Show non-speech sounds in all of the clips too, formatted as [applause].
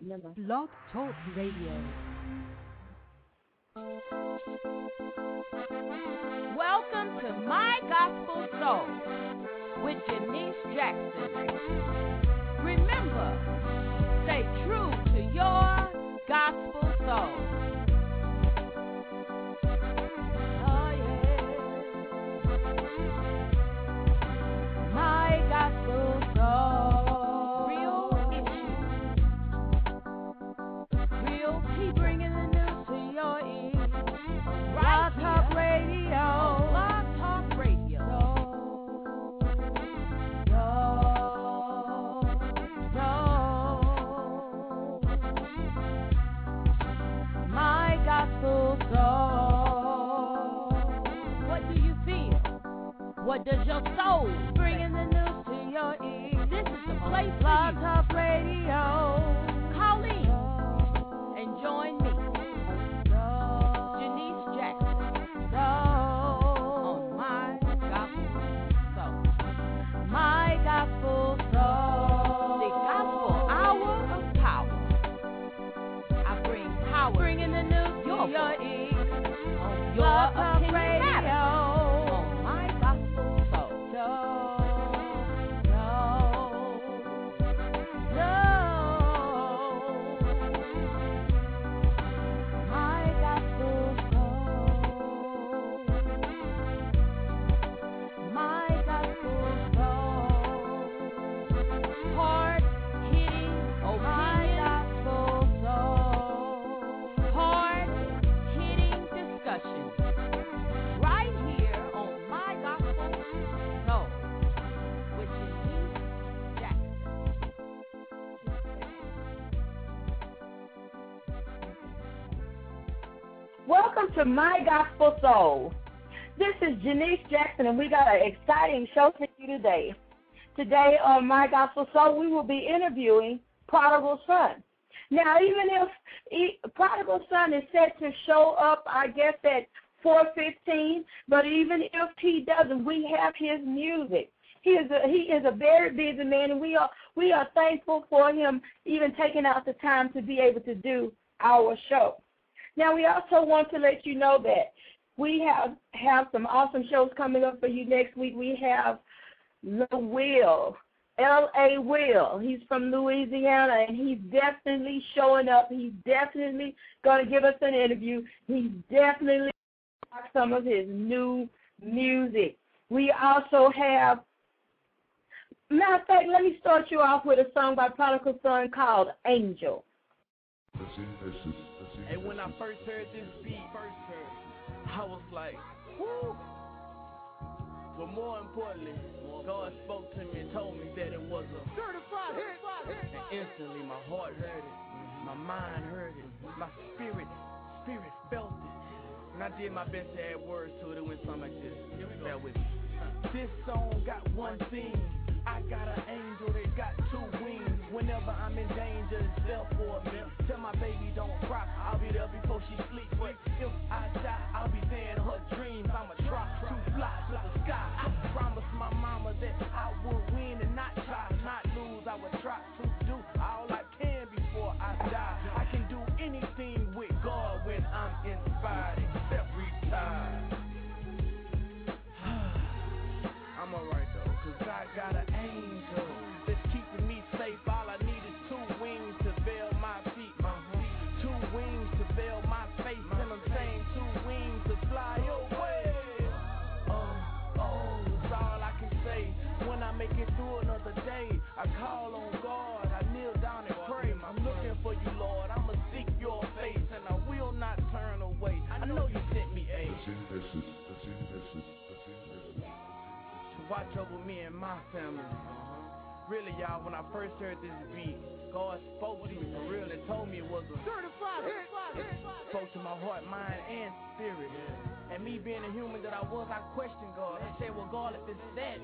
Blog Talk Radio. Welcome to My Gospel Soul with Janice Jackson. Remember, stay true does your soul Welcome to My Gospel Soul. This is Janice Jackson, and we got an exciting show for you today. Today on My Gospel Soul, we will be interviewing Prodigal Son. Now, even if he, Prodigal Son is set to show up, I guess at 4:15, but even if he doesn't, we have his music. He is a, he is a very busy man, and we are we are thankful for him even taking out the time to be able to do our show. Now, we also want to let you know that we have have some awesome shows coming up for you next week. We have the Will, L.A. Will. He's from Louisiana, and he's definitely showing up. He's definitely going to give us an interview. He's definitely some of his new music. We also have, matter of fact, let me start you off with a song by Prodigal Son called Angel. And when I first heard this beat, first heard, I was like, whoo. But more importantly, God spoke to me and told me that it was a certified hit. And instantly my heart heard it, my mind heard it, my spirit, spirit felt it. And I did my best to add words to it. It went something like this. Bear with me. This song got one theme. I got an angel that got two wings. Whenever I'm in danger, it's there for me. Tell my baby don't cry. I'll be there before she sleeps. But if I die, I'll be there in her dreams. I'ma try to fly to the sky. I Really, y'all, when I first heard this beat, God spoke to me for real and told me it was a certified hit. Spoke to my heart, mind, and spirit. And me being a human that I was, I questioned God. I said, well, God, if it's that,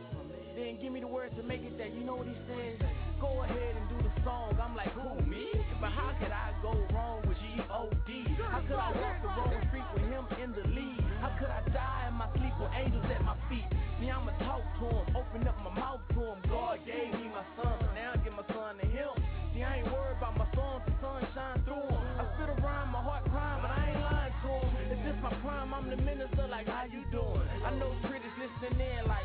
then give me the words to make it that. You know what he said? Go ahead and do the song. I'm like, who, me? But how could I go wrong with G-O-D? How could I walk the wrong street with him in the lead? How could I die in my sleep with angels at my feet? See, I'ma talk to him, open up my mouth to him. God gave me my son, so now I give my son to him. See, I ain't worried about my son, the sun shine through him. I spit around my heart crying, but I ain't lying to him. It's just my prime, I'm the minister, like, how you doing? I know critics listening in, like,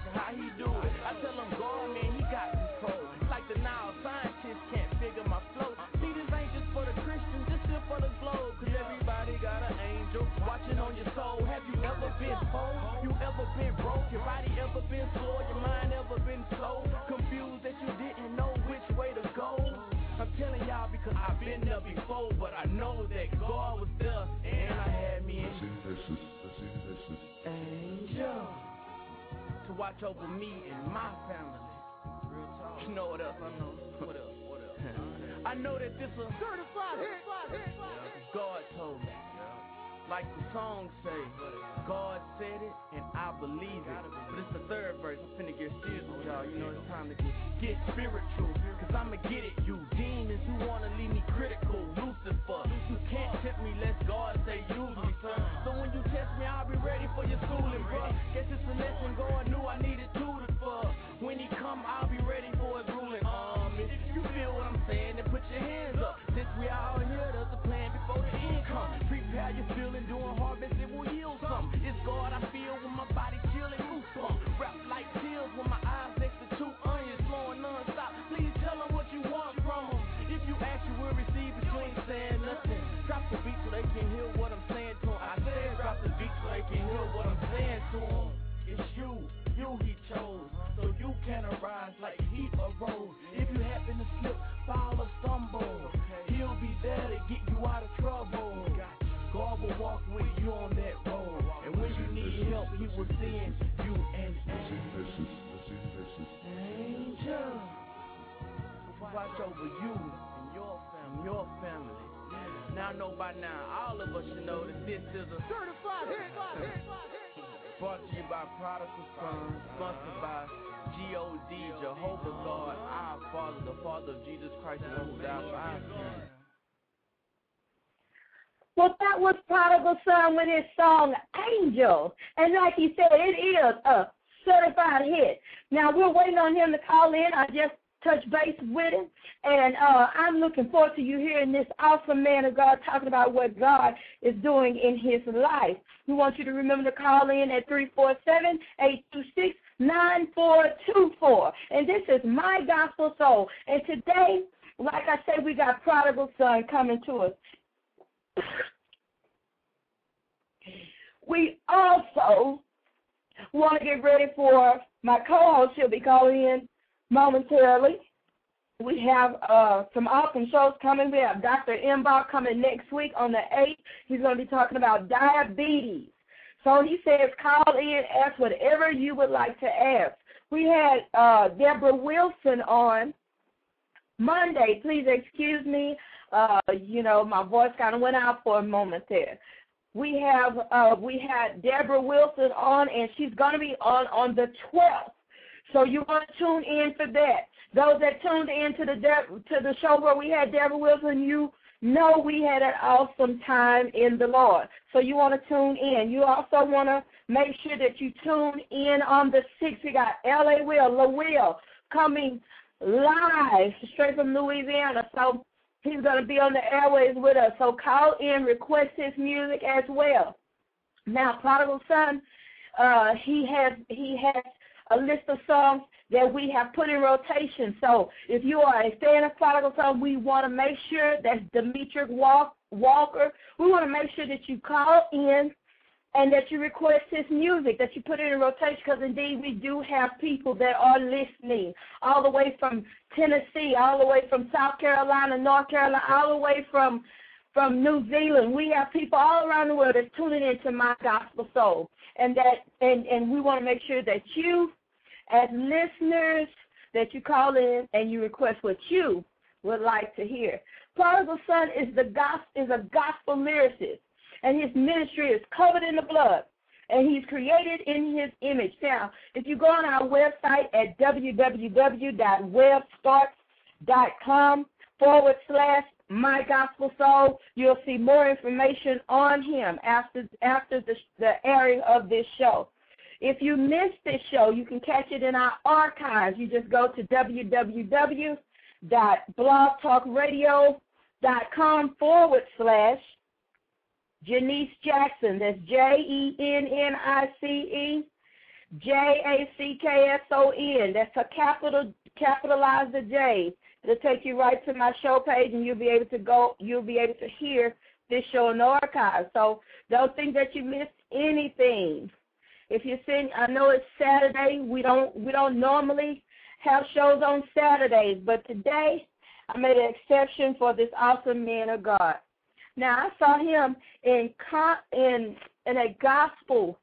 watch over me and my family. You know what up? I know? What else? What else? [laughs] I know that this a certified hit. God told me. Like the song say, God said it and I believe it. But it's the third verse. I'm finna get serious y'all. You know it's time to get, get spiritual. Cause I'ma get it. You demons who wanna leave me critical. Lucifer, you can't tempt me lest God say use me, son. So when you test me, I'll be ready for your schooling, bro. Guess it's a lesson God knew I needed tutored for. When he come, I'll be ready feeling, doing harvest, it will yield some. It's God I feel when my body chilling, goosebumps. Rap like tears when my eyes next to two onions, flowing non-stop. Please tell them what you want from them. If you ask, you will receive, but you ain't saying nothing. Drop the beat so they can hear what I'm saying to them. I said drop the beat so they can hear what I'm saying to them. It's you, you he chose, so you can arise like help, he will send you an angel to watch over you and your family. Your family. Now I know by now, all of us should know that this is a certified hit. Brought to you by Prodigal Son, sponsored by G.O.D. Jehovah God, our Father, the Father of Jesus Christ, who died for our sins. Well, that was Prodigal Son with his song Angel. And like he said, it is a certified hit. Now, we're waiting on him to call in. I just touched base with him. And uh, I'm looking forward to you hearing this awesome man of God talking about what God is doing in his life. We want you to remember to call in at 347 826 9424. And this is My Gospel Soul. And today, like I said, we got Prodigal Son coming to us. We also want to get ready for my co-host. She'll be calling in momentarily. We have uh, some awesome shows coming. We have Dr. Mbach coming next week on the 8th. He's going to be talking about diabetes. So he says call in, ask whatever you would like to ask. We had uh, Deborah Wilson on Monday. Please excuse me. Uh, you know, my voice kind of went out for a moment there. We have uh, we had Deborah Wilson on, and she's going to be on on the 12th. So you want to tune in for that. Those that tuned in to the De- to the show where we had Deborah Wilson, you know we had an awesome time in the Lord. So you want to tune in. You also want to make sure that you tune in on the 6th. We got L.A. Will, La Will coming live straight from Louisiana. So He's going to be on the airways with us. So call in, request his music as well. Now, Prodigal Son, uh, he has he has a list of songs that we have put in rotation. So if you are a fan of Prodigal Son, we want to make sure that's Demetric Walk, Walker. We want to make sure that you call in and that you request his music, that you put it in rotation, because indeed we do have people that are listening all the way from Tennessee, all the way from South Carolina, North Carolina, all the way from from New Zealand. We have people all around the world that's tuning into my gospel soul, and that and and we want to make sure that you, as listeners, that you call in and you request what you would like to hear. Prodigal Son is the gospel is a gospel lyricist and his ministry is covered in the blood. And he's created in his image. Now, if you go on our website at www.webstarts.com forward slash my gospel soul, you'll see more information on him after after the, the airing of this show. If you missed this show, you can catch it in our archives. You just go to www.blogtalkradio.com forward slash Jennice Jackson. That's J E N N I C E J A C K S O N. That's a capital capitalize the J. It'll take you right to my show page, and you'll be able to go. You'll be able to hear this show in the archive. So don't think that you missed anything. If you're seeing, I know it's Saturday. We don't we don't normally have shows on Saturdays, but today I made an exception for this awesome man of God. Now I saw him in in in a gospel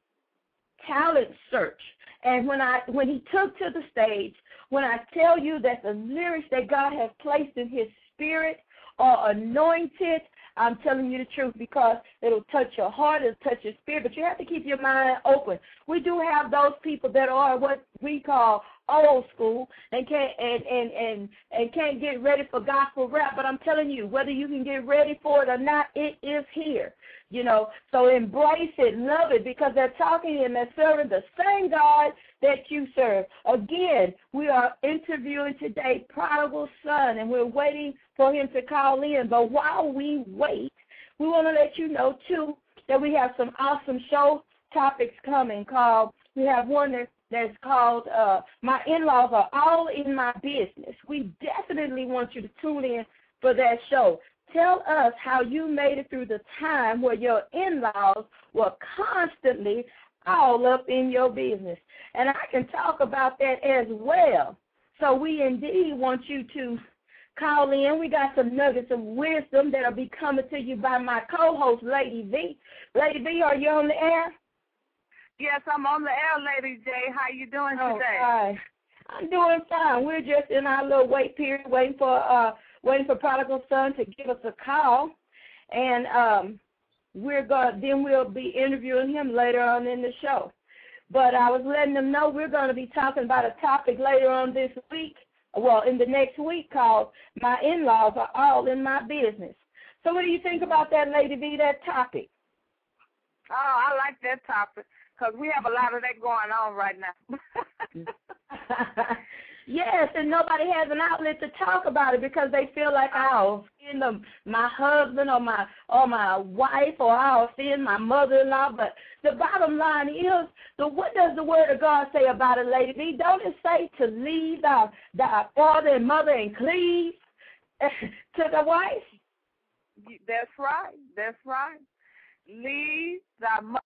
talent search, and when I when he took to the stage, when I tell you that the lyrics that God has placed in his spirit are anointed, I'm telling you the truth because it'll touch your heart, it'll touch your spirit, but you have to keep your mind open. We do have those people that are what we call old school and can't and, and, and, and can't get ready for gospel rap, but I'm telling you, whether you can get ready for it or not, it is here. You know, so embrace it, love it, because they're talking and they're serving the same God that you serve. Again, we are interviewing today Prodigal Son, and we're waiting for him to call in. But while we wait, we want to let you know, too, that we have some awesome show topics coming called, we have one that that's called uh, My In-Laws Are All in My Business. We definitely want you to tune in for that show. Tell us how you made it through the time where your in-laws were constantly all up in your business. And I can talk about that as well. So we indeed want you to call in. We got some nuggets of wisdom that'll be coming to you by my co-host, Lady V. Lady V, are you on the air? Yes, I'm on the air, Lady J. How you doing oh, today? Hi. I'm doing fine. We're just in our little wait period, waiting for uh waiting for Prodigal Son to give us a call, and um we're going then we'll be interviewing him later on in the show. But I was letting them know we're going to be talking about a topic later on this week, well, in the next week called My In-Laws Are All in My Business. So what do you think about that, Lady V, that topic? Oh, I like that topic because we have a lot of that going on right now. [laughs] Yes, and nobody has an outlet to talk about it because they feel like I'll uh-huh. offend them, my husband or my or my wife or I'll offend my mother-in-law. But the bottom line is, the what does the Word of God say about it, Lady V? Don't it say to leave thy, thy father and mother and cleave [laughs] to the wife? That's right. That's right. Leave thy mother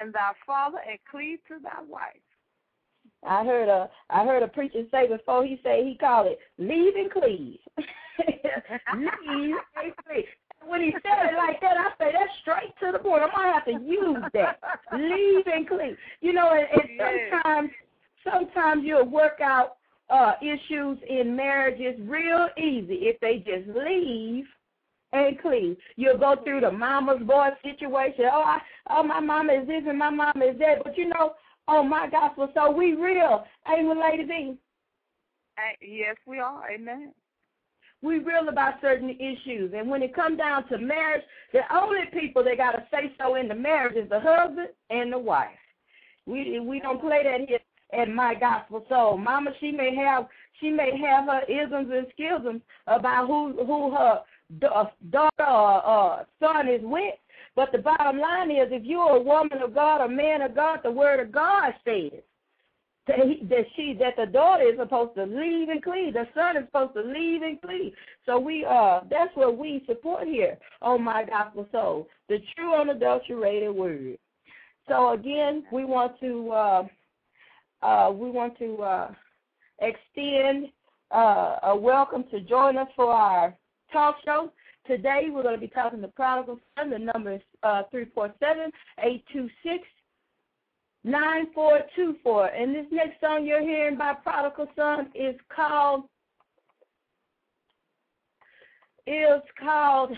and thy father and cleave to thy wife. I heard a I heard a preacher say before he say he called it leave and cleave. [laughs] leave and cleave. When he said it like that, I say that's straight to the point. I'm gonna have to use that. leave and cleave. You know, and, and sometimes sometimes you'll work out uh issues in marriages real easy if they just leave and clean. You'll go through the mama's boy situation. Oh, I, oh, my mama is this and my mama is that. But you know, Oh my gospel. So we real, ain't we, Lady V? Yes, we are. Amen. We real about certain issues, and when it comes down to marriage, the only people that got to say so in the marriage is the husband and the wife. We we don't play that here at my gospel soul. Mama, she may have she may have her isms and schisms about who who her daughter or, or son is with, but the bottom line is, if you're a woman of God, a man of God, the Word of God says that, he, that she, that the daughter is supposed to leave and cleave. The son is supposed to leave and cleave. So we, uh, that's what we support here on My Gospel Soul, the true unadulterated Word. So again, we want to, uh, uh, we want to uh, extend uh, a welcome to join us for our talk show. Today we're going to be talking to Prodigal Son. The number is uh, 347-826-9424. And this next song you're hearing by Prodigal Son is called is called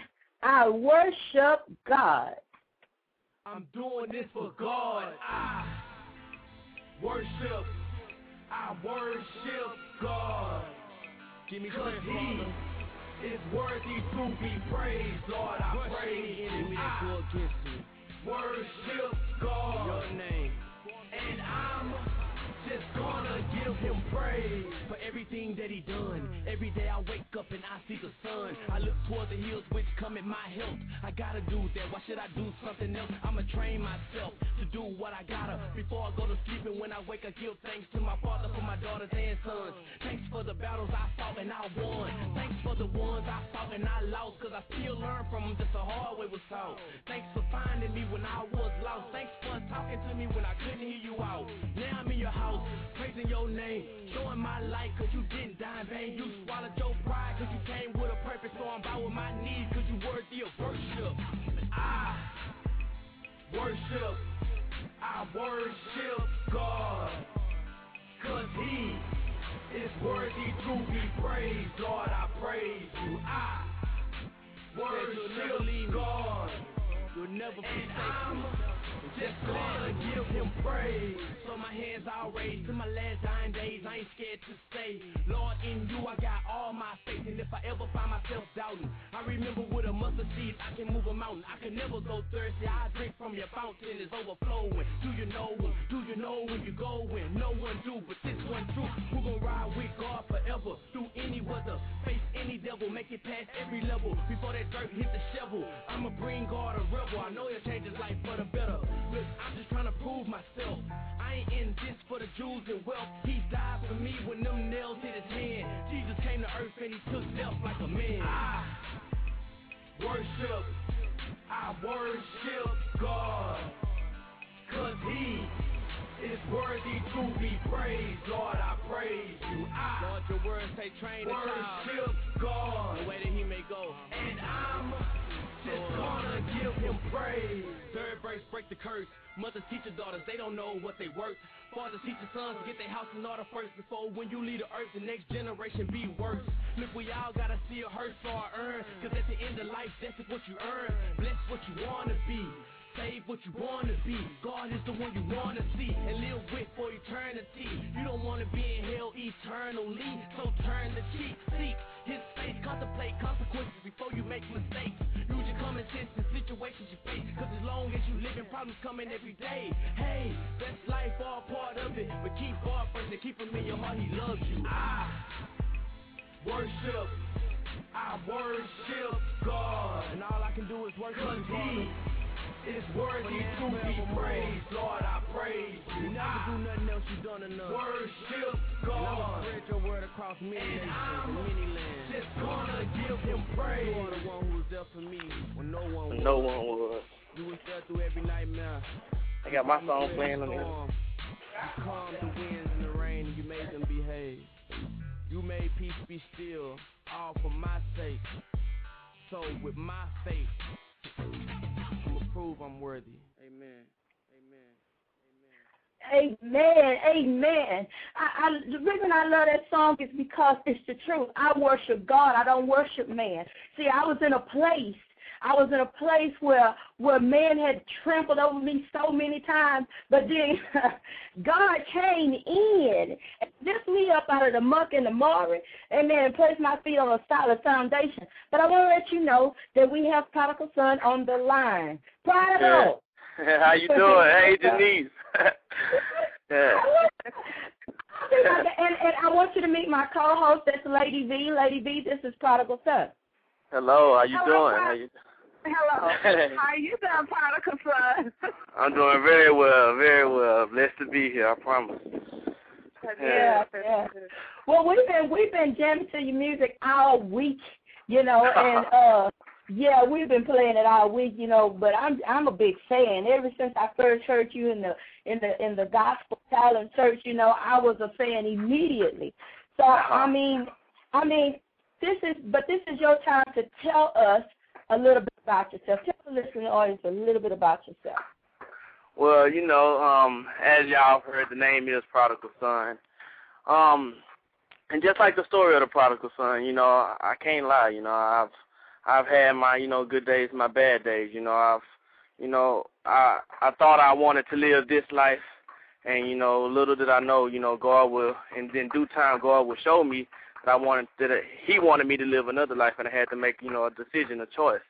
I Worship God. I'm doing this for God. I worship. I worship God. Give me credit, is worthy to be praised, Lord. I pray and I worship God. Your name. And I'm just gonna give him praise for everything that he done. Every day I wake up and I see the sun. I look toward the hills which come in my help. I gotta do that. Why should I do something else? I'ma train myself to do what I gotta before I go to sleep. And when I wake, I give thanks to my father for my daughters and sons. Thanks for the battles I fought and I won. Thanks for the ones I fought and I lost. Cause I still learn from them. Just a hard way was taught. Thanks for finding me when I was lost. Thanks for talking to me when I couldn't hear you out. Now house, praising your name, showing my light, cause you didn't die in vain. You swallowed your pride, cause you came with a purpose. So I'm bow with my knees, cause you worthy of worship. I worship, I worship God, cause He is worthy to be praised. Lord, I praise you. I worship God. You'll never forsake me. Just gonna give him praise. So my hands all raised to my last dying days. I ain't scared to say, Lord, in you I got all my faith. And if I ever find myself doubting, I remember with a mustard seed I can move a mountain. I can never go thirsty. I drink from your fountain it's overflowing. Do you know him? Do you know when you go when? No one do, but this one true. Who gon' ride with God forever? Through any weather, face any devil, make it past every level. Before that dirt hit the shovel, I'ma bring God a I know he'll change his life for the better. Look, I'm just trying to prove myself. I ain't in this for the jewels and wealth. He died for me when them nails hit his hand. Jesus came to earth and he took death like a man. I worship, I worship God. Cause he is worthy to be praised. Lord, I praise you. I Lord, your words say train worship God. the way that he may go. And I'm just gonna give him praise. Third verse, break the curse. Mothers teach your daughters, they don't know what they worth. Fathers teach your sons, to get their house in order first before when you leave the earth, the next generation be worse. Look, we all gotta see a hurt I earn. Cause at the end of life, that's what you earn. Bless what you wanna be. Save what you wanna be. God is the one you wanna see and live with for eternity. You don't wanna be in hell eternally, so turn the cheek, seek as you living, problems coming every day. Hey, that's life, all part of it, but keep God first and keep Him in your heart. He loves you. I worship, I worship God. And all I can do is worship Cause you, he is worthy to be praised. Lord, I praise You you. never do I nothing else, you done enough. worship And I God. spread your word across many And nations I'm many lands. Just gonna give him praise. You are the one who was there for me when no one was. No one was. You was there through every nightmare. I got my song playing on here. storm. You calmed the winds and the rain and you made them behave. You made peace be still, all for my sake. So with my faith, I'ma prove I'm worthy. Amen. Amen. Amen. Amen. I, I, the reason I love that song is because it's the truth. I worship God. I don't worship man. See, I was in a place. I was in a place where where man had trampled over me so many times, but then [laughs] God came in and lifted me up out of the muck and the mire, amen, and placed my feet on a solid foundation. But I want to let you know that we have Prodigal Son on the line. Prodigal. [laughs] How you doing? Hey, [laughs] Denise. yeah. and, and I want you to meet my co-host. That's Lady V. Lady V, this is Prodigal Son. Hello. How you Hello, doing? How you? Hello. Hey. [laughs] How you doing, Prodigal Son? [laughs] I'm doing very well. Very well. Blessed to be here. I promise. Yeah, yeah. Well, we've been we've been jamming to your music all week, you know, [laughs] and uh, yeah, we've been playing it all week, you know. But I'm I'm a big fan. Ever since I first heard you in the in the in the gospel talent church, you know, I was a fan immediately. So I mean, I mean, this is but this is your time to tell us a little bit about yourself. Tell the listening audience a little bit about yourself. Well, you know, um, as y'all heard, the name is Prodigal Son. Um, and just like the story of the prodigal son, you know, I, can't lie. You know, I've I've had my you know good days, my bad days. You know, I've you know I I thought I wanted to live this life, and you know, little did I know, you know, God will, and then due time, God will show me that I wanted that He wanted me to live another life, and I had to make you know a decision, a choice.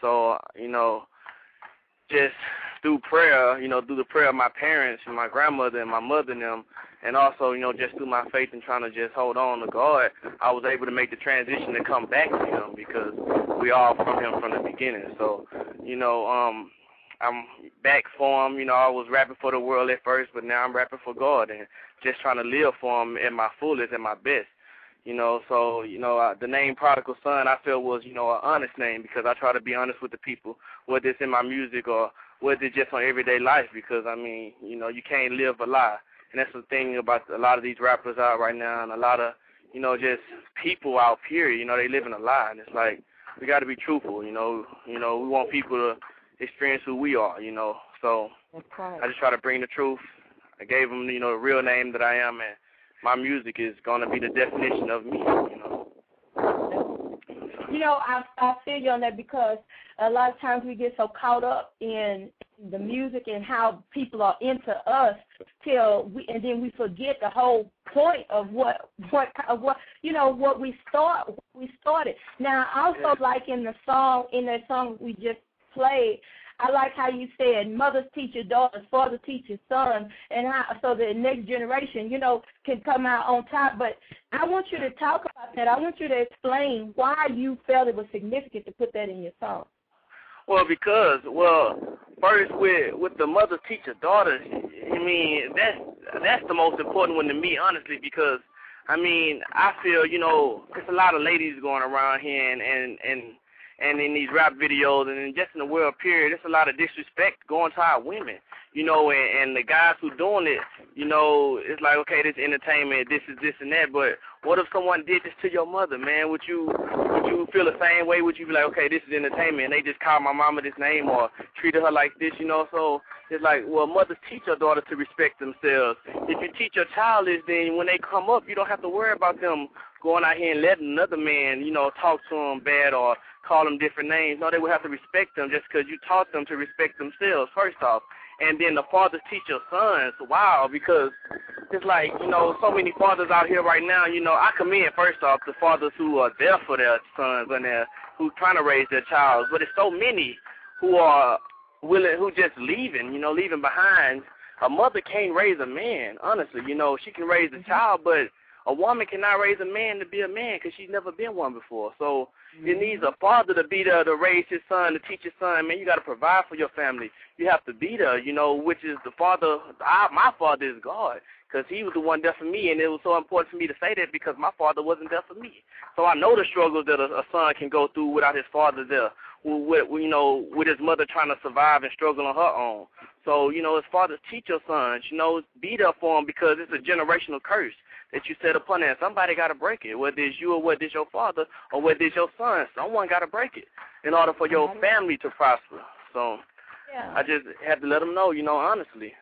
So you know, just through prayer, you know, through the prayer of my parents and my grandmother and my mother and them, and also, you know, just through my faith and trying to just hold on to God, I was able to make the transition to come back to Him because we all from Him from the beginning. So, you know, um, I'm back for Him. You know, I was rapping for the world at first, but now I'm rapping for God and just trying to live for Him in my fullest and my best. You know, so you know uh, the name Prodigal Son I felt was you know an honest name because I try to be honest with the people, whether it's in my music or whether it's just on everyday life. Because I mean, you know, you can't live a lie, and that's the thing about a lot of these rappers out right now, and a lot of you know just people out here. You know, they live in a lie, and it's like we got to be truthful. You know, you know, we want people to experience who we are. You know, so right. I just try to bring the truth. I gave them, you know, the real name that I am, and my music is going to be the definition of me, you know. You know, I I feel you on that because a lot of times we get so caught up in the music and how people are into us till we and then we forget the whole point of what what of what you know what we start we started. Now also Yeah. like in the song in that song we just played, I like how you said mothers teach your daughters, fathers teach your sons, and how so the next generation, you know, can come out on top. But I want you to talk about that. I want you to explain why you felt it was significant to put that in your song. Well, because well, first with with the mother teacher daughters, I mean that's that's the most important one to me, honestly, because I mean I feel you know there's a lot of ladies going around here and and and and in these rap videos and just in the world period, there's a lot of disrespect going to our women, you know, and, and the guys who doing it, you know, it's like okay, this is entertainment, this is this and that, but what if someone did this to your mother, man? Would you would you feel the same way? Would you be like, okay, this is entertainment, and they just called my mama this name or treated her like this, you know? So it's like, well, mothers teach their daughter to respect themselves. If you teach your child this, then when they come up, you don't have to worry about them going out here and letting another man, you know, talk to them bad or call them different names. No, they would have to respect them just because you taught them to respect themselves, first off. And then the fathers teach your sons. Wow, because it's like, you know, so many fathers out here right now, you know, I commend, first off, the fathers who are there for their sons and they're, who trying to raise their child. But it's so many who are willing, who just leaving, you know, leaving behind. A mother can't raise a man, honestly. You know, she can raise a mm-hmm. child, but a woman cannot raise a man to be a man because she's never been one before. So it mm-hmm. needs a father to be there to raise his son, to teach his son. Man, you got to provide for your family. You have to be there, you know, which is the father. I, my father is God because he was the one there for me, and it was so important for me to say that because my father wasn't there for me. So I know the struggles that a, a son can go through without his father there. With, with you know, with his mother trying to survive and struggle on her own. So you know, as fathers teach your sons, you know, be there for them because it's a generational curse that you set upon them. Somebody got to break it, whether it's you or whether it's your father or whether it's your son. Someone got to break it in order for your family to prosper. So Yeah. I just had to let them know, you know, honestly.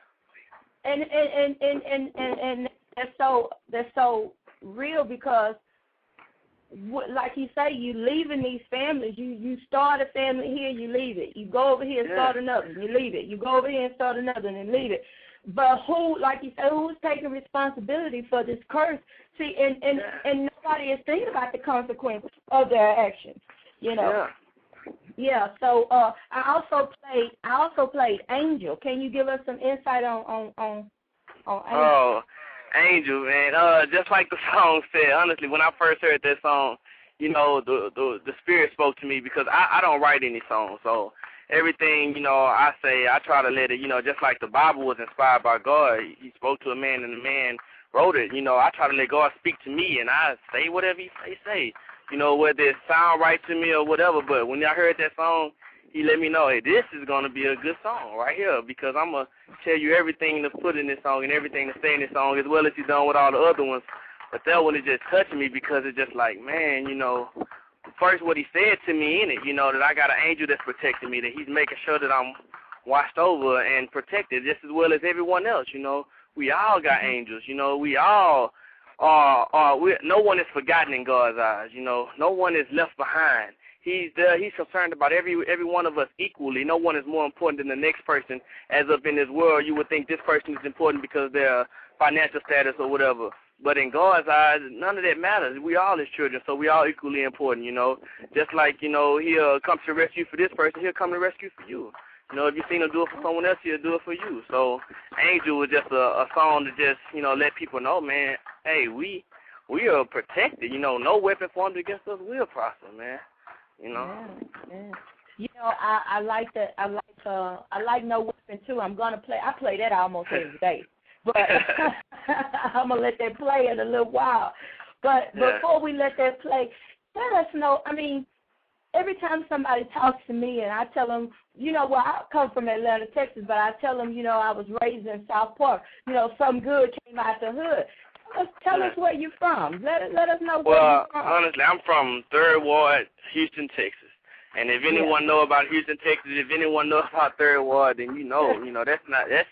and and and and and and, and that's so that's so real because what, like you say you leaving these families you you start a family here you leave it you go over here and Yeah. start another you leave it you go over here and start another and leave it but who like you say who's taking responsibility for this curse see and and Yeah. and nobody is thinking about the consequences of their actions you know Yeah. yeah, so uh I also played I also played Angel. Can you give us some insight on on on, on Angel? Oh, Angel, man. Uh, just like the [laughs] song said, honestly, when I first heard that song, you know, the the the spirit spoke to me because I I don't write any songs, so everything you know I say I try to let it, you know, just like the Bible was inspired by God. He spoke to a man, and the man wrote it. You know, I try to let God speak to me, and I say whatever He say. Say, you know, whether it sound right to me or whatever. But when I heard that song, he let me know, hey, this is gonna be a good song right here because I'm gonna tell you everything to put in this song and everything to say in this song as well as he's done with all the other ones. But that one is just touching me because it's just like, man, you know, first what he said to me in it, you know, that I got an angel that's protecting me, that he's making sure that I'm watched over and protected just as well as everyone else, you know. We all got angels, you know, we all are are we no one is forgotten in God's eyes, you know. No one is left behind. He's there. He's concerned about every every one of us equally. No one is more important than the next person. As of in this world, you would think this person is important because their financial status or whatever. But in God's eyes, none of that matters. We all His children, so we all equally important. You know, just like you know He'll come to rescue for this person, He'll come to rescue for you. you know, if you seen him do it for someone else, he'll do it for you. So Angel was just a, a song to just, you know, let people know, man, hey, we we are protected. You know, no weapon formed against us will prosper, man. You know. Yeah, yeah. You know, I I like that. I like uh I like No Weapon too. I'm gonna play. I play that almost every day, but [laughs] [laughs] I'm gonna let that play in a little while. But Yeah. before we let that play, let us know. I mean, every time somebody talks to me and I tell them, you know, well, I come from Atlanta, Texas, but I tell them, you know, I was raised in South Park. You know, some good came out the hood. Tell us, tell us where you're from. Let let us know where Well, you from. Honestly, I'm from Third Ward, Houston, Texas. And if anyone know about Houston, Texas, if anyone know [laughs] about Third Ward, then you know, you know, that's not that's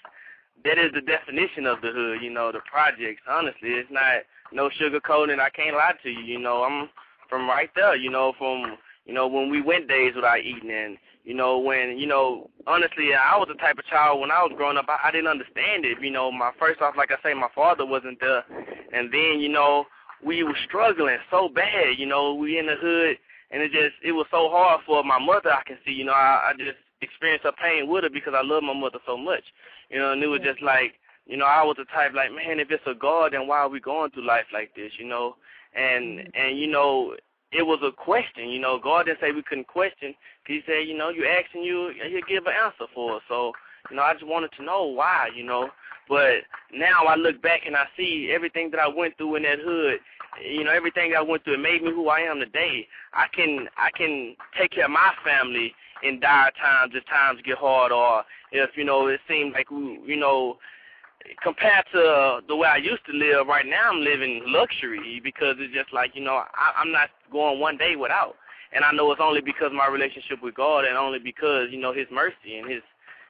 that is the definition of the hood, you know, the projects. Honestly, it's not no sugarcoating. I can't lie to you, you know. I'm from right there, you know, from you know when we went days without eating, and you know when you know honestly, I was the type of child when I was growing up, I, I didn't understand it. You know, my first off, like I say, my father wasn't there, and then you know we were struggling so bad. You know, we in the hood, and it just it was so hard for my mother. I can see, you know, I, I just experienced her pain with her because I love my mother so much. You know, and it was just like, you know, I was the type like, man, if it's a God, then why are we going through life like this? You know, and mm-hmm. and you know, it was a question. You know, God didn't say we couldn't question. He said, you know, you asking you, he'll give an answer for us. So, you know, I just wanted to know why. You know, but now I look back and I see everything that I went through in that hood. You know, everything I went through, it made me who I am today. I can I can take care of my family in dire times if times get hard, or if you know it seems like we, you know, compared to the way I used to live, right now I'm living luxury because it's just like you know I, I'm not going one day without, and I know it's only because my relationship with God and only because you know His mercy and His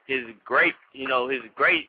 His great you know His great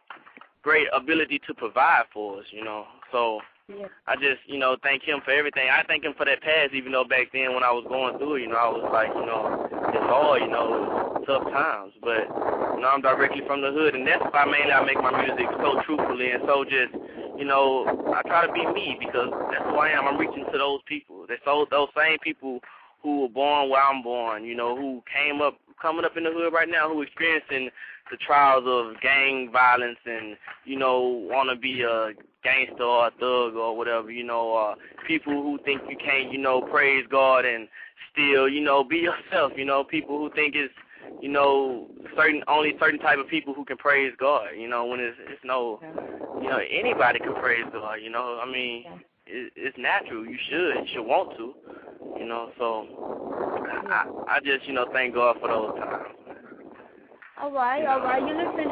great ability to provide for us, you know. So Yeah. I just you know thank Him for everything. I thank Him for that past, even though back then when I was going through it, you know I was like you know it's hard, you know, tough times, but you know, I'm directly from the hood, and that's why mainly I make my music so truthfully and so just, you know, I try to be me because that's who I am. I'm reaching to those people. That's those those same people who were born where I'm born, you know, who came up, coming up in the hood right now, who experiencing the trials of gang violence and, you know, want to be a gangster or a thug or whatever, you know, uh, people who think you can't, you know, praise God and still, you know, be yourself, you know, people who think it's you know, certain only certain type of people who can praise God. You know, when it's it's no, you know, anybody can praise God. You know, I mean, it, it's natural. You should, you should want to. You know, so I I just you know thank God for those times. All right, all right. You're listening.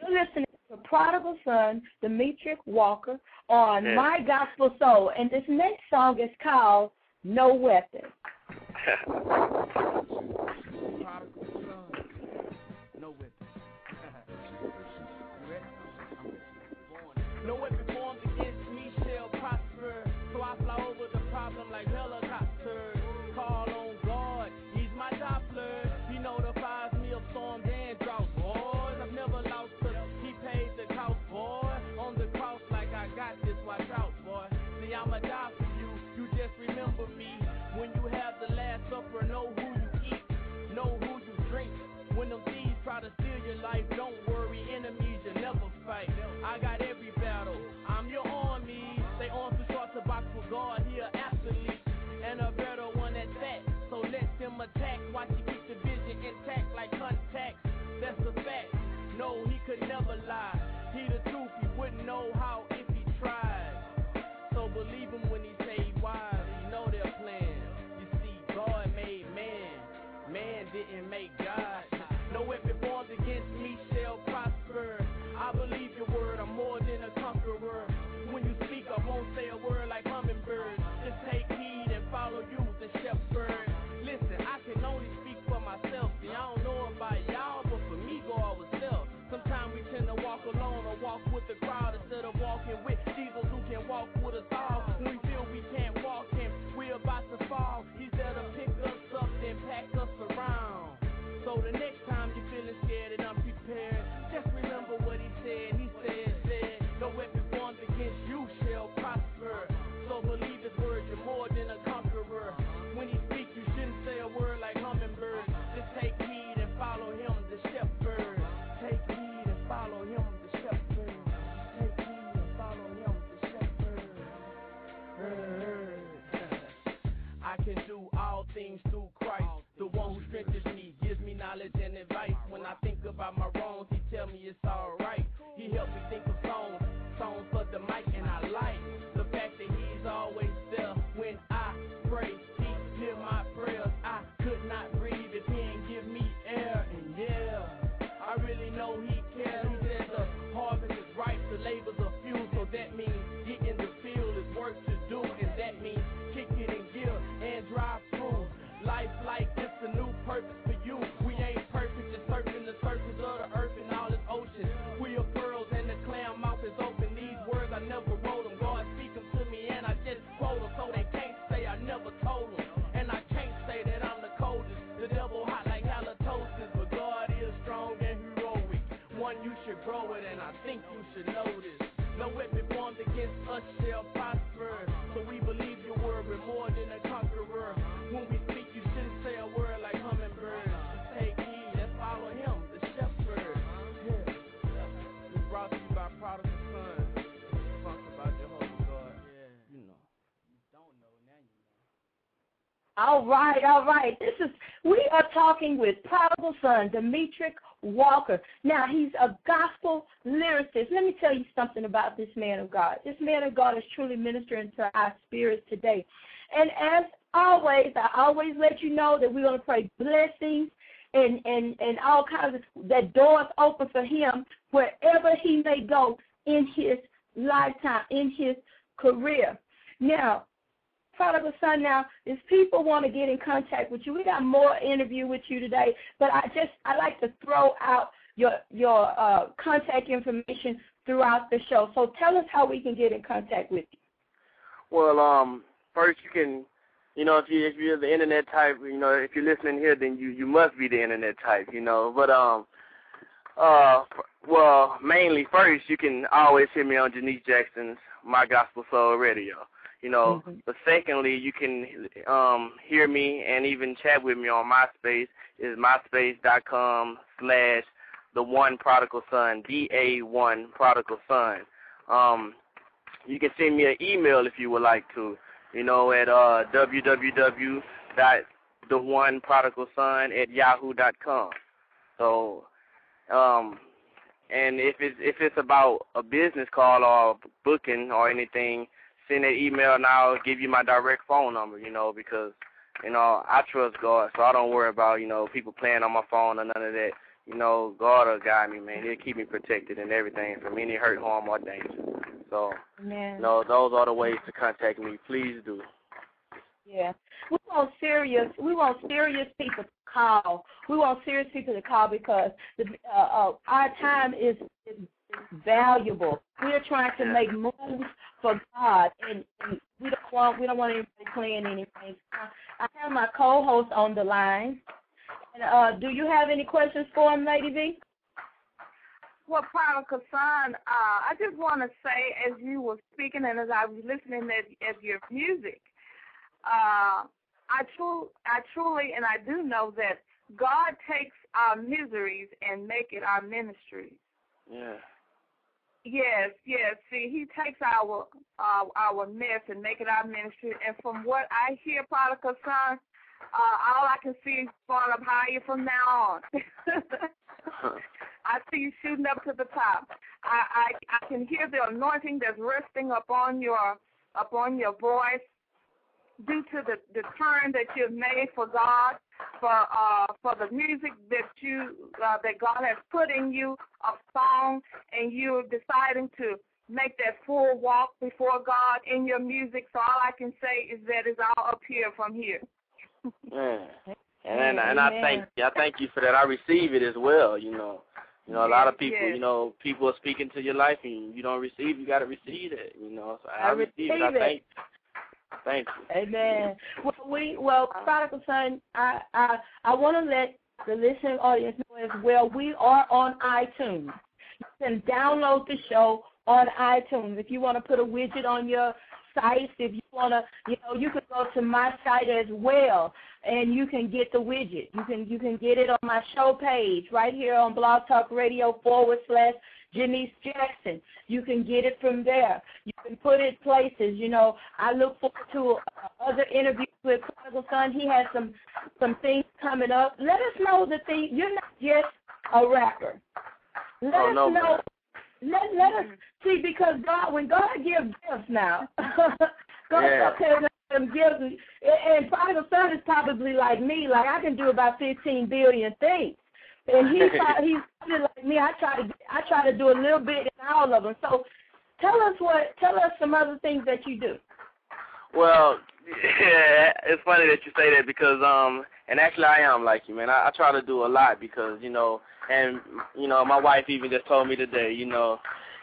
You're listening to Prodigal Son, Demetric Walker, on Yeah. My Gospel Soul, and this next song is called No Weapon. Prodigal son. No weapon. you ready? I'm ready. Born. No weapon formed against me shall prosper. So I fly over the problem like helicopters. I'ma die for you. You just remember me when you have the last supper. Know who you eat, know who you drink. When them thieves try to steal your life, don't worry, enemies you grow it, and I think you should know this. No weapon formed against us shall prosper. So we believe your word, we're more than a conqueror. When we speak, you shouldn't say a word like hummingbird. Just take heed and follow him, the shepherd. Yeah. It's brought to you by Prodigal Son. Funk about Jehovah God. Yeah. You know. You don't know, now you know. All right, all right. This is we are talking with prodigal son Demetric Walker. Now he's a gospel lyricist. Let me tell you something about this man of God. This man of God is truly ministering to our spirits today. And as always, I always let you know that we're going to pray blessings and and and all kinds of that doors open for him wherever he may go in his lifetime, in his career. Now, prodigal son now if people want to get in contact with you we got more interview with you today but i just i like to throw out your your uh, contact information throughout the show. So tell us how we can get in contact with you. Well, um, first you can, you know, if you if you're the internet type, you know, if you're listening here, then you you must be the internet type, you know. But um, uh, well, mainly first you can always hear me on Jennice Jackson's My Gospel Soul Radio, you know. Mhm. But secondly, you can um hear me and even chat with me on MySpace. Is myspace.com slash the one prodigal son, D A one prodigal son. Um, you can send me an email if you would like to, you know, at uh, www. the one prodigal son at yahoo.com. So, um, and if it's if it's about a business call or booking or anything, send an email and I'll give you my direct phone number, you know, because you know I trust God, so I don't worry about you know people playing on my phone or none of that. You know, God will guide me, man. He'll keep me protected and everything from any hurt, harm, or danger. So, man no, those are the ways to contact me. Please do. Yeah. We want serious we want serious people to call. We want serious people to call because the uh, uh our time is is valuable. We are trying to make moves for God and, and we don't want we don't want anybody playing anything. I have my co host on the line. And uh do you have any questions for him, Lady V? Well, Prodigal Son, uh, I just want to say, as you were speaking and as I was listening at, at your music, uh, I, true, I truly and I do know that God takes our miseries and make it our ministries. Yeah. Yes, yes. See, He takes our uh, our mess and make it our ministry. And from what I hear, Prodigal Son, uh, all I can see is going up higher from now on. [laughs] I see you shooting up to the top. I, I I can hear the anointing that's resting upon your upon your voice due to the the turn that you've made for God, for uh for the music that you uh, that God has put in you, a song, and you're deciding to make that full walk before God in your music. So all I can say is that it's all up here from here. [laughs] Man. And and I thank I thank you for that. I receive it as well, you know. You know, a lot of people, Yes. you know, people are speaking to your life and you don't receive, you gotta receive it, you know. So I, I receive it. I receive it. thank thank you. Amen. Well, we well, prodigal son, I I I want to let the listening audience know as well. We are on iTunes. You can download the show on iTunes. If you want to put a widget on your sites. If you wanna, you know, you can go to my site as well, and you can get the widget. You can you can get it on my show page right here on Blog Talk Radio forward slash Jennice Jackson. You can get it from there. You can put it places. You know, I look forward to uh, other interviews with Prodigal Son. He has some some things coming up. Let us know that they, you're not just a rapper. Let Oh, us no, know. man. Let let us see because God, when God gives gifts now, [laughs] God Yeah. okay, him give. And, Prodigal Son is probably like me. Like I can do about fifteen billion things. And he thought he's probably like me. I try to I try to do a little bit in all of them. So tell us what tell us some other things that you do. Well, yeah, [laughs] it's funny that you say that because um, and actually I am like you, man. I, I try to do a lot because you know, and you know, my wife even just told me today, you know,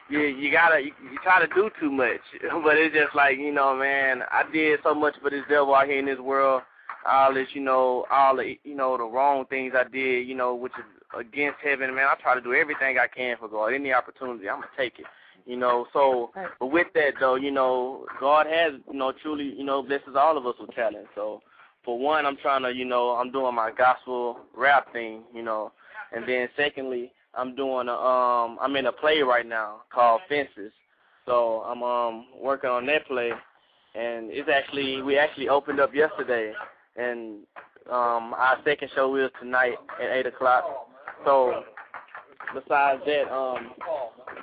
you you gotta you, you try to do too much, [laughs] but it's just like you know, man, I did so much for this devil out here in this world, all this, you know, all the you know the wrong things I did, you know, which is against heaven, man. I try to do everything I can for God. Any opportunity, I'm gonna take it. You know, so but with that though, you know, God has, you know, truly, you know, blesses all of us with talent. So for one, I'm trying to, you know, I'm doing my gospel rap thing, you know, and then secondly, I'm doing a, um, I'm in a play right now called Fences. So I'm um working on that play, and it's actually we actually opened up yesterday, and um our second show is tonight at eight o'clock. So besides that, um,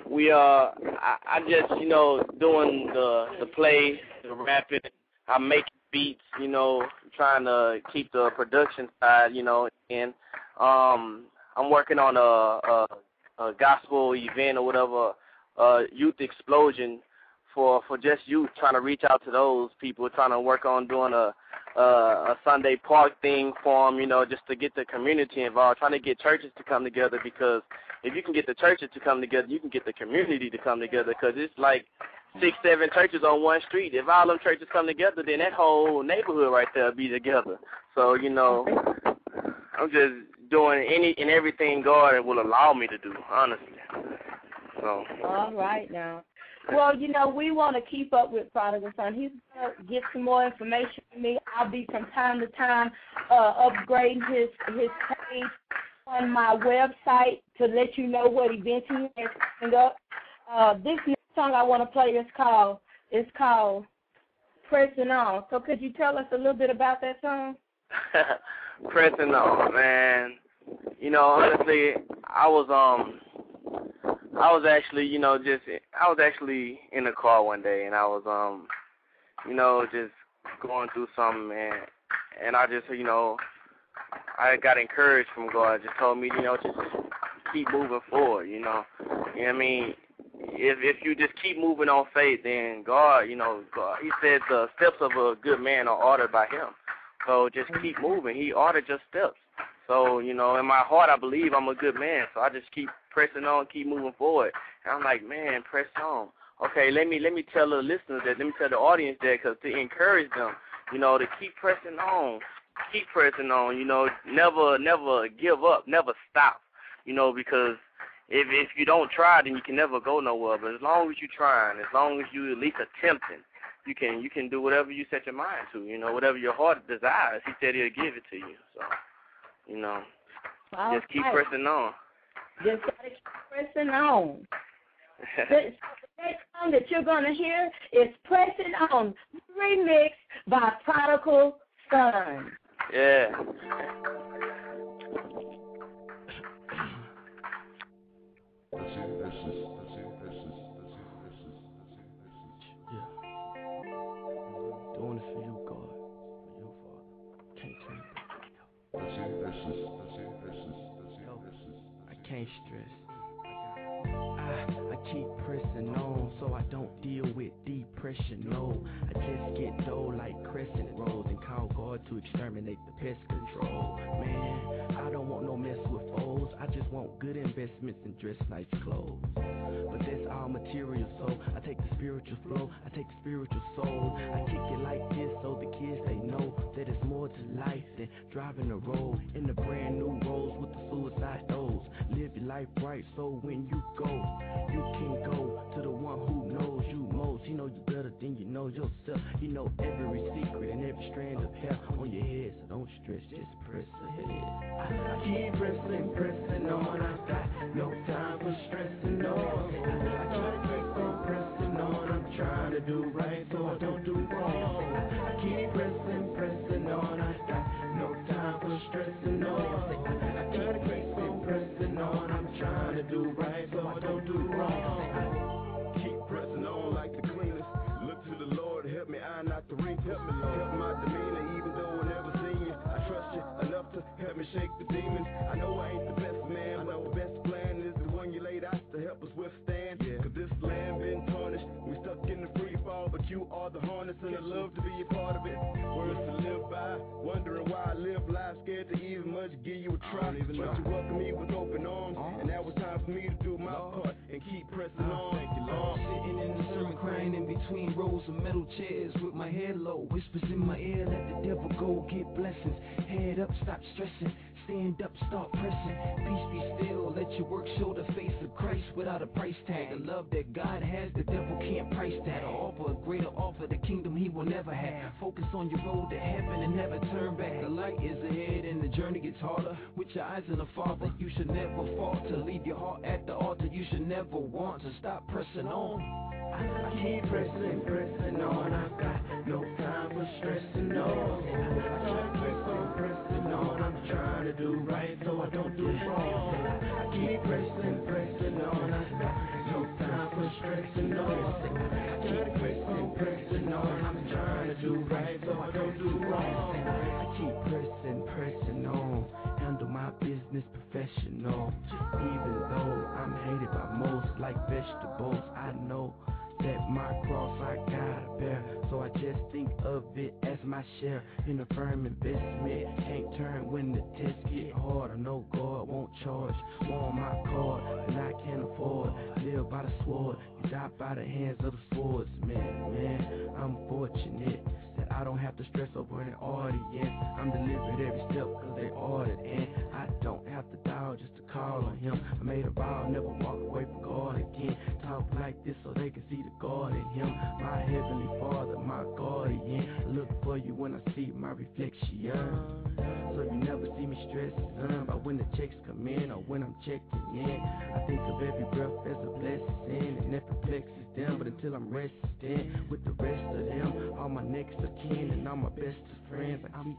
we uh, I, I just you know doing the the play, the rapping. I'm making beats, you know, trying to keep the production side, you know, and um, I'm working on a, a, a gospel event or whatever, uh, youth explosion for for just youth, trying to reach out to those people, trying to work on doing a a, a Sunday park thing for them, you know, just to get the community involved, trying to get churches to come together because if you can get the churches to come together, you can get the community to come together because it's like six, seven churches on one street. If all them churches come together, then that whole neighborhood right there will be together. So, you know, I'm just doing any and everything God will allow me to do, honestly. So, All right now. Well, you know, we want to keep up with Prodigal Son. He's going to get some more information from me. I'll be from time to time uh, upgrading his his page on my website to let you know what events he has coming up. Uh, this next song I want to play is called it's called Pressing On. So could you tell us a little bit about that song? [laughs] pressing on, man. You know, honestly, I was um I was actually, you know, just I was actually in the car one day and I was um you know, just going through something and and I just, you know, I got encouraged from God. Just told me, you know, just keep moving forward, you know. You know what I mean? If if you just keep moving on faith, then God, you know, God, He said the steps of a good man are ordered by Him. So just keep moving. He ordered your steps. So, you know, in my heart, I believe I'm a good man. So I just keep pressing on, keep moving forward. And I'm like, man, press on. Okay, let me let me tell the listeners that, let me tell the audience that, because to encourage them, you know, to keep pressing on, keep pressing on. You know, never never give up, never stop. You know, because if if you don't try, then you can never go nowhere. But as long as you're trying, as long as you at least attempting, you can you can do whatever you set your mind to. You know, whatever your heart desires, He said He'll give it to you. So, you know, All just keep right. pressing on. Just gotta keep pressing on. [laughs] The, the next song that you're gonna hear is "Pressing On," remixed by Prodigal Son. yeah. Depression. No, I just get dough like crescent rolls and call God to exterminate the pest control. Man, I don't want no mess with foes. I just want good investments and dress nice clothes. But that's all material, so I take the spiritual flow, I take the spiritual soul. I kick it like this so the kids they know that it's more to life than driving a road in the brand new rolls with the suicide doors. Live your life right. So when you go, you can go to the one who knows you. He knows you better than you know yourself. He know every secret and every strand of hair on your head. So don't stress, just press ahead. I keep pressing, pressing on. I got no time for stressing on. I keep pressing, pressing on. I'm trying to do right so I don't do wrong. I keep pressing, pressing on. I got no time for stressing on. I keep pressing, pressing on. I'm trying to do right help me iron out the wrinkles. Help me, Lord. Help my demeanor, even though I never seen you. I trust you enough to help me shake the demons. I know I ain't the best man, know the best plan is the one you laid out to help us withstand. Yeah. Cause this land been tarnished. We stuck in the free fall, but you are the harness, and I love to be a part of it. Words to live by, wondering why I live life scared to even much give you a try. But you welcome me with open arms, and now it's time for me to do my part and keep pressing on. Thank you, Lord. Sitting in the in between rows of metal chairs with my head low. Whispers in my ear, let the devil go get blessings. Head up, stop stressing. Stand up, start pressing. Peace be still, let your work show the face of Christ without a price tag. The love that God has, the devil can't price that. Or offer a greater offer, the kingdom he will never have. Focus on your road to heaven and never turn back. The light is ahead and the journey gets harder. With your eyes on the Father, you should never falter. Leave your heart at the altar, you should never want to stop pressing on. I keep pressing, pressing on. I got no time for stressing on. I trying to do right so I don't do wrong. I keep pressing, pressing on. No time for stressing on. I keep pressing, pressing on. I'm trying to do right so I don't do wrong. I keep pressing, pressing on. Handle my business professional. Even though I'm hated by most like vegetables, I know that my cross I gotta bear. So I just think of it as my share in a firm investment. Can't turn when the tests get hard. I know God won't charge more on my card than I can afford. Live by the sword, you die by the hands of the swords, man. Man, I'm fortunate that I don't have to stress over an audience. I'm delivered every step cause they ordered and I don't have to dial just to call on him. I made a vow, never walk friends,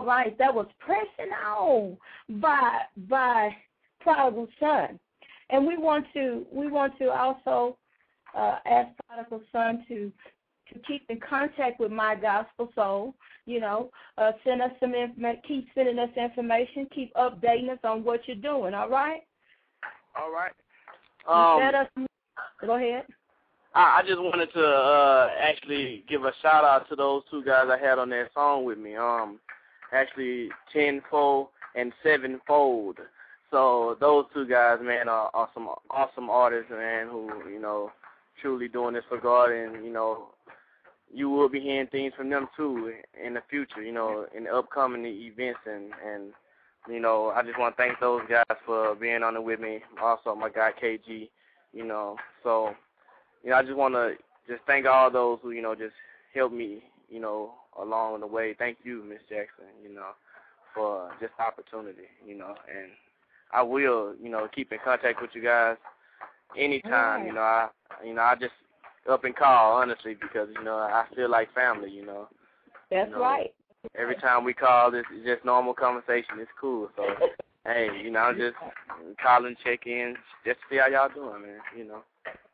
All right, that was pressing on by by prodigal son, and we want to we want to also uh, ask prodigal son to to keep in contact with my gospel soul. You know, uh, send us some information. Keep sending us information. Keep updating us on what you're doing. All right. All right. Let Um, us. Go ahead. I, I just wanted to uh actually give a shout out to those two guys I had on that song with me. Um, actually tenfold and sevenfold. So those two guys, man, are, are some awesome artists, man, who you know truly doing this for God, and you know you will be hearing things from them too in the future. You know, in the upcoming events, and and you know I just want to thank those guys for being on it with me. Also, my guy KG. You know, so you know I just want to just thank all those who you know just helped me. You know, along the way. Thank you, Miss Jackson. You know, for just the opportunity. You know, and I will, you know, keep in contact with you guys anytime. You know, I, you know, I just up and call honestly because you know I feel like family. You know, That's You know, right. every time we call, it's it's just normal conversation. It's cool. So, hey, you know, I'm just call and check in, just to see how y'all doing, man. You know.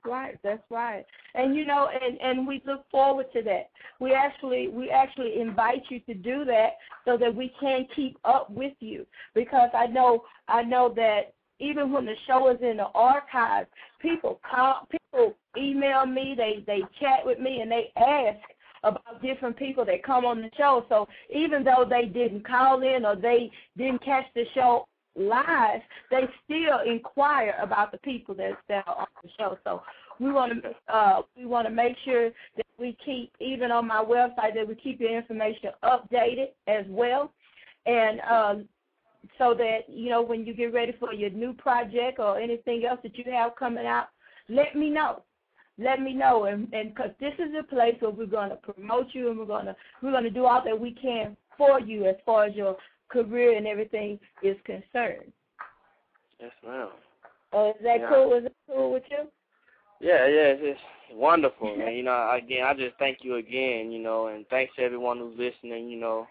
Right, that's right. And you know, and and we look forward to that. We actually we actually invite you to do that so that we can keep up with you because I know I know that even when the show is in the archives, people call people email me, they they chat with me and they ask about different people that come on the show. So even though they didn't call in or they didn't catch the show live, they still inquire about the people that that are on the show. So we want to uh, we want to make sure that we keep even on my website that we keep your information updated as well, and um, so that you know when you get ready for your new project or anything else that you have coming out, let me know. Let me know, and and because this is a place where we're going to promote you, and we're going to we're going to do all that we can for you as far as your career and everything is concerned. Yes, ma'am. Oh, is that Yeah. cool? Is that cool with you? Yeah, yeah, it's just wonderful, [laughs] man. You know, again, I just thank you again, you know, and thanks to everyone who's listening, you know.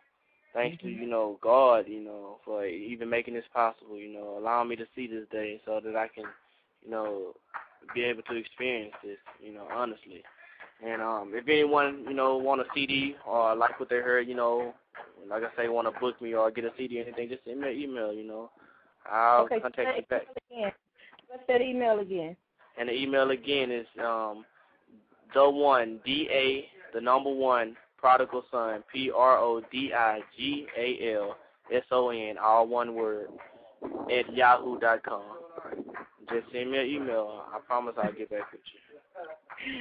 Thanks to, you know, God, you know, for even making this possible, you know, allowing me to see this day so that I can, you know, be able to experience this, you know, honestly. And um if anyone, you know, want a CD or like what they heard, you know, like I say, want to book me or get a CD or anything, just send me an email, you know. I'll okay, contact you back. again. What's that email again? And the email again is um the one D A the number one prodigal son P R O D I G A L S O N all one word at yahoo dot com. Just send me an email. I promise I'll get back with you.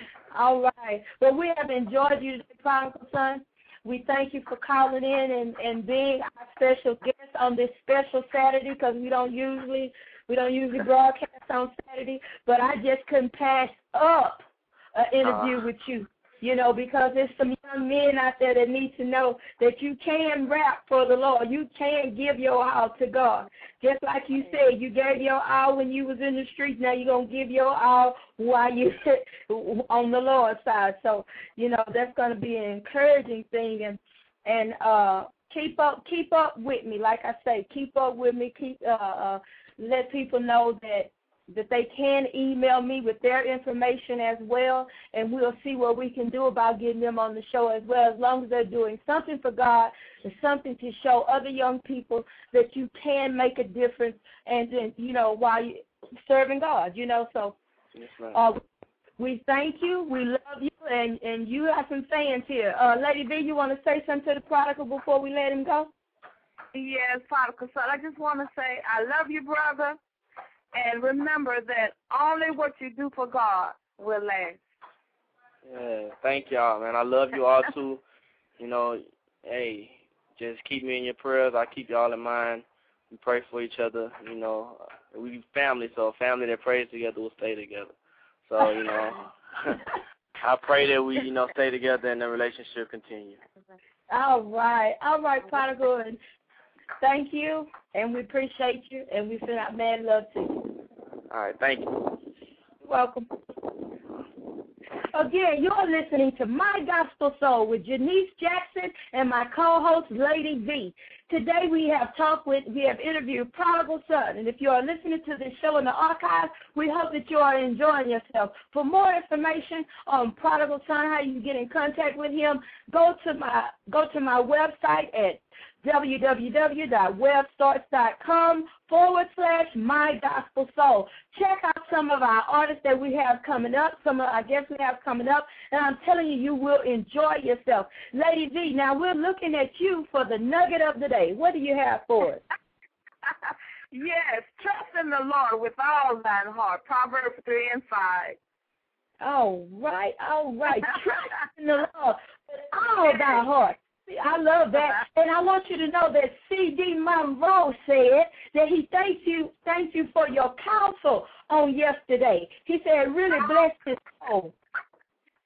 [laughs] All right. Well, we have enjoyed you today, Prodigal Son. We thank you for calling in and, and being our special guest on this special Saturday because we don't usually we don't usually broadcast on Saturday. But I just couldn't pass up an interview Ah. with you. You know, because there's some young men out there that need to know that you can rap for the Lord. You can give your all to God. Just like you said, you gave your all when you was in the streets. Now you're gonna give your all while you [laughs] on the Lord's side. So, you know, that's gonna be an encouraging thing and and uh keep up keep up with me. Like I say, keep up with me, keep uh, uh let people know that that they can email me with their information as well, and we'll see what we can do about getting them on the show as well, as long as they're doing something for God and something to show other young people that you can make a difference, and then you know while you serving God, you know. So Yes, uh, we thank you, we love you, and and you have some fans here. Uh, Lady V, you want to say something to the prodigal before we let him go? Yes, Prodigal Son. I just want to say I love you, brother, and remember that only what you do for God will last. Yeah, thank y'all, man. I love you all too. [laughs] You know, hey, just keep me in your prayers. I keep y'all in mind. We pray for each other. You know, we family, so family that prays together will stay together. So you know, [laughs] [laughs] I pray that we, you know, stay together and the relationship continue. All right, all right, prodigal, and thank you, and we appreciate you, and we send out mad love to you. All right, thank you. You're welcome. Again, you're listening to My Gospel Soul with Jennice Jackson and my co-host Lady V. Today we have talked with, we have interviewed Prodigal Son, and if you are listening to this show in the archive, we hope that you are enjoying yourself. For more information on Prodigal Son, how you can get in contact with him, go to my go to my website at www.webstarts.com forward slash my gospel soul. Check out some of our artists that we have coming up, some of our guests we have coming up, and I'm telling you, you will enjoy yourself. Lady V, now we're looking at you for the nugget of the day. What do you have for us? [laughs] yes, trust in the Lord with all thine heart. Proverbs 3 and 5. All right, all right. [laughs] Trust in the Lord with all thy heart. I love that, and I want you to know that C.D. Monroe said that he thanks you, thanks you for your counsel on yesterday. He said really blessed his soul.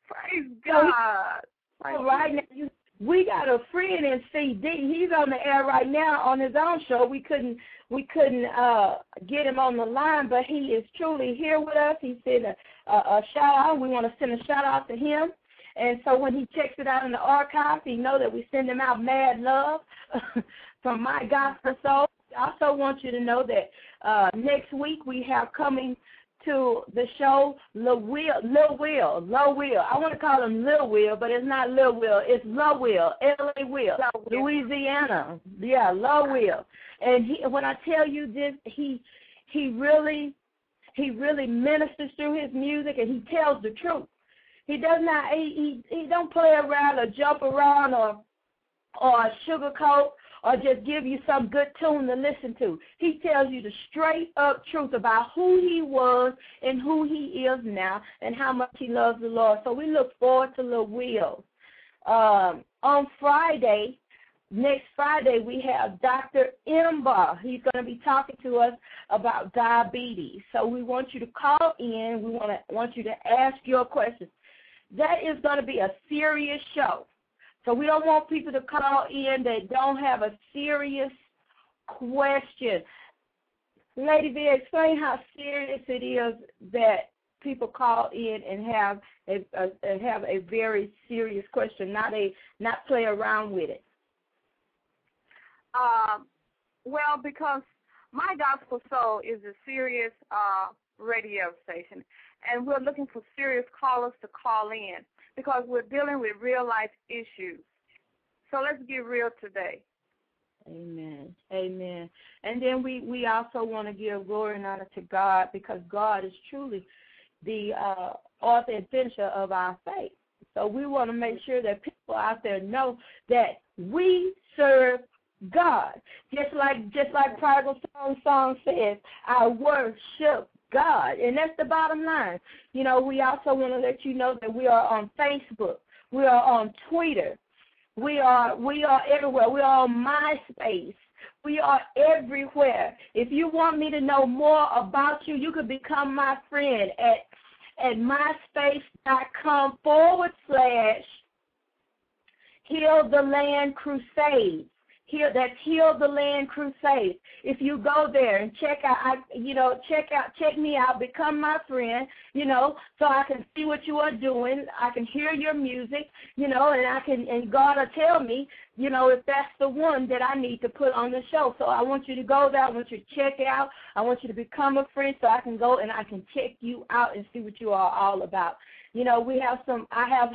Praise So he- God. All right, now you, we got a friend in CD. He's on the air right now on his own show. We couldn't we couldn't uh get him on the line, but he is truly here with us. He sent a, a, a shout out. We want to send a shout out to him. And so when he checks it out in the archives, he know that we send him out mad love [laughs] from my gospel soul. I also want you to know that uh, next week we have coming to the show Lil Will, Lil Will, Lil Will. I want to call him Lil Will, but it's not Lil Will. It's Lil Will, L.A. Will, Louisiana. Yeah, Lil Will. And he, when I tell you this, he he really he really ministers through his music, and he tells the truth. He does not he he, he don't play around or jump around or or sugarcoat or just give you some good tune to listen to. He tells you the straight up truth about who he was and who he is now and how much he loves the Lord. So we look forward to Lil Will. Um, on Friday, next Friday, we have Dr. Imba. He's going to be talking to us about diabetes. So we want you to call in. We want to want you to ask your questions. That is going to be a serious show. So we don't want people to call in that don't have a serious question. Lady V, explain how serious it is that people call in and have a, a have a very serious question, not a not play around with it. Um, well, because my gospel soul is a serious uh, radio station, and we're looking for serious callers to call in because we're dealing with real life issues. So let's get real today. Amen. Amen. And then we, we also want to give glory and honor to God because God is truly the uh, author and finisher of our faith. So we want to make sure that people out there know that we serve God. Just like just like Prodigal Song song says, I worship God. And that's the bottom line. You know, we also want to let you know that we are on Facebook. We are on Twitter. We are we are everywhere. We are on MySpace. We are everywhere. If you want me to know more about you, you could become my friend at at myspace.com forward slash Heal the Land Crusade. That's Heal the Land Crusade. If you go there and check out, I, you know, check out, check me out, become my friend, you know, so I can see what you are doing. I can hear your music, you know, and I can, and God will tell me, you know, if that's the one that I need to put on the show. So I want you to go there. I want you to check out. I want you to become a friend so I can go and I can check you out and see what you are all about. You know, we have some. I have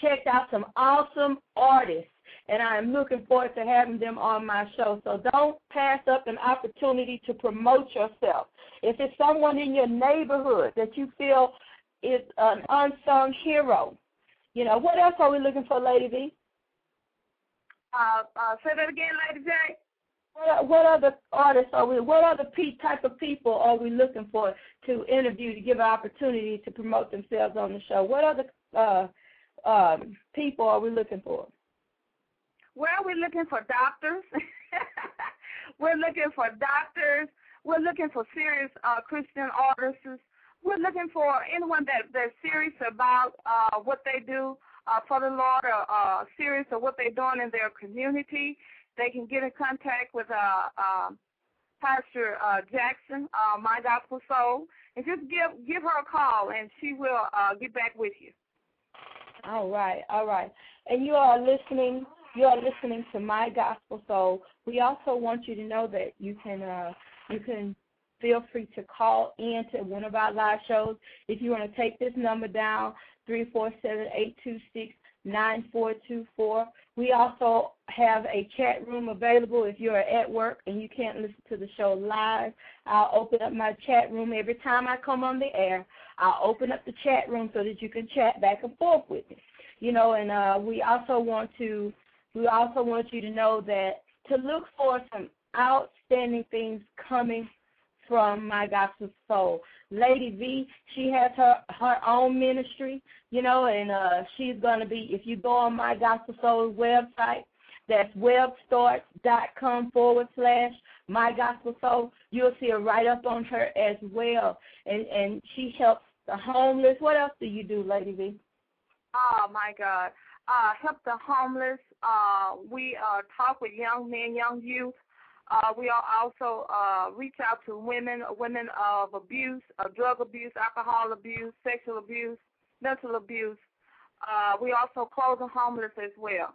checked out some awesome artists and I am looking forward to having them on my show. So don't pass up an opportunity to promote yourself. If it's someone in your neighborhood that you feel is an unsung hero, you know, what else are we looking for, Lady V? Uh, uh, say that again, Lady J. What, what other artists are we? What other pe- type of people are we looking for to interview to give an opportunity to promote themselves on the show? What other uh, um, people are we looking for? Well, we're looking for doctors. [laughs] we're looking for doctors. We're looking for serious uh, Christian artists. We're looking for anyone that that's serious about uh, what they do uh, for the Lord, or uh, serious of what they're doing in their community. They can get in contact with uh, uh, Pastor uh, Jackson, uh, My Gospel Soul, and just give give her a call, and she will uh, get back with you. All right, all right. And you are listening you are listening to My Gospel Soul. We also want you to know that you can uh, you can feel free to call in to one of our live shows. If you want to take this number down, three four seven eight two six nine four two four. We also have a chat room available if you're at work and you can't listen to the show live. I'll open up my chat room every time I come on the air. I'll open up the chat room so that you can chat back and forth with me. You know, and uh, we also want to we also want you to know that to look for some outstanding things coming from My Gospel Soul. Lady V, she has her her own ministry, you know, and uh she's gonna be if you go on My Gospel Soul website, that's webstarts.com forward slash My Gospel Soul, you'll see a write up on her as well. And and she helps the homeless. What else do you do, Lady V? Oh my God uh, help the homeless. Uh, we uh, talk with young men, young youth. Uh, we also uh, reach out to women, women of abuse, uh, drug abuse, alcohol abuse, sexual abuse, mental abuse. Uh, we also clothe the homeless as well.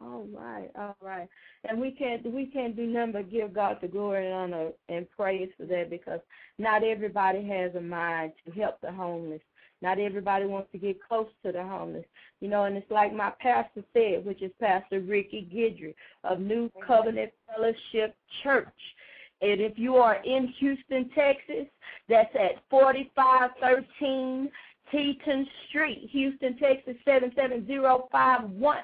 All right, all right. And we can't we can't do nothing but give God the glory and honor and praise for that because not everybody has a mind to help the homeless. Not everybody wants to get close to the homeless. You know, and it's like my pastor said, which is Pastor Ricky Guidry of New Covenant Fellowship Church. And if you are in Houston, Texas, that's at 4513 Teton Street, Houston, Texas 77051.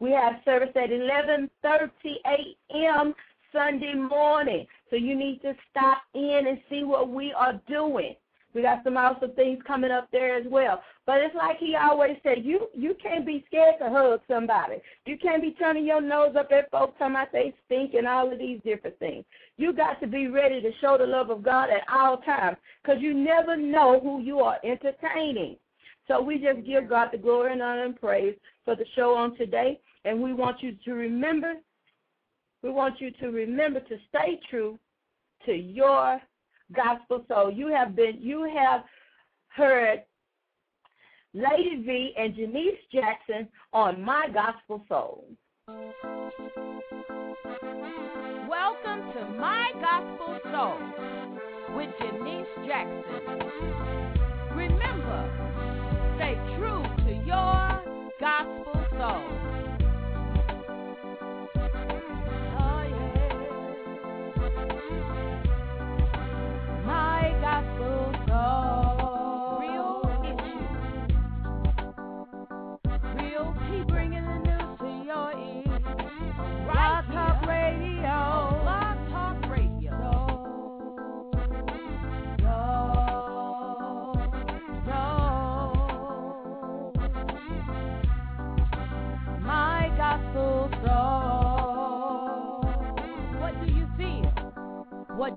We have service at 11:30 a.m. Sunday morning. So you need to stop in and see what we are doing. We got some awesome things coming up there as well. But it's like he always said, you you can't be scared to hug somebody. You can't be turning your nose up at folks talking about they stink and all of these different things. You got to be ready to show the love of God at all times because you never know who you are entertaining. So we just give God the glory and honor and praise for the show on today. And we want you to remember, we want you to remember to stay true to your gospel soul. You have been, you have heard Lady V and Jennice Jackson on My Gospel Soul. Welcome to My Gospel Soul with Jennice Jackson. Remember, stay true to your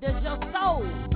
does your soul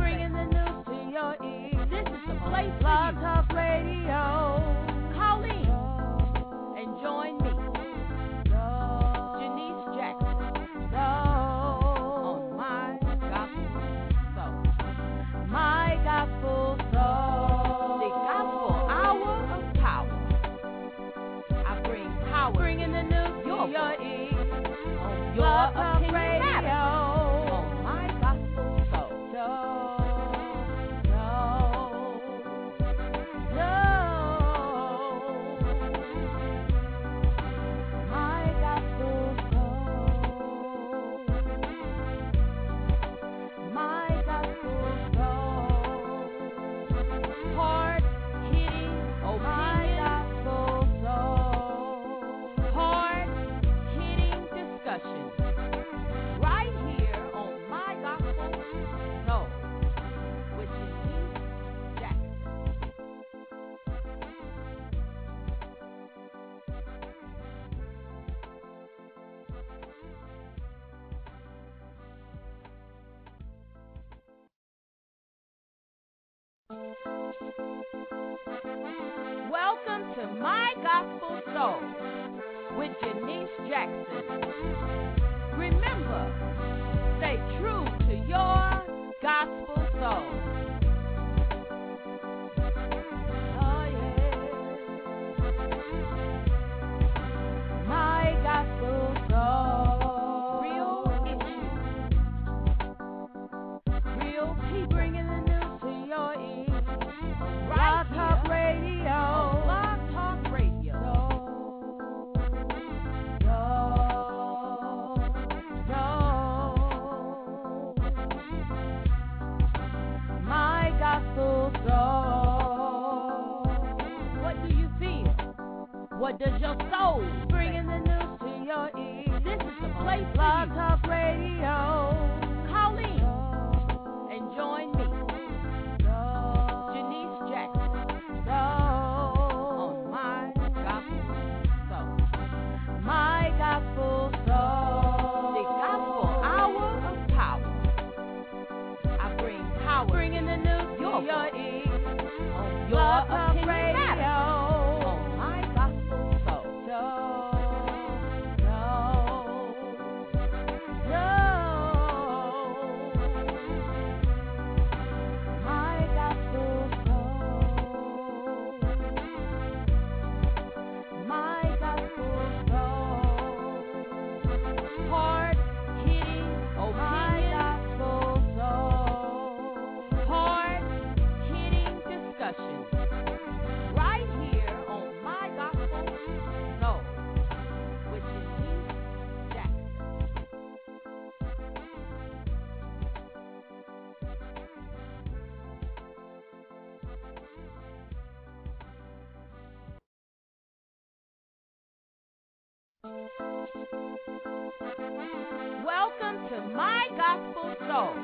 Soul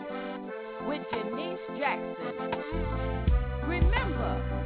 with Jennice Jackson. Remember,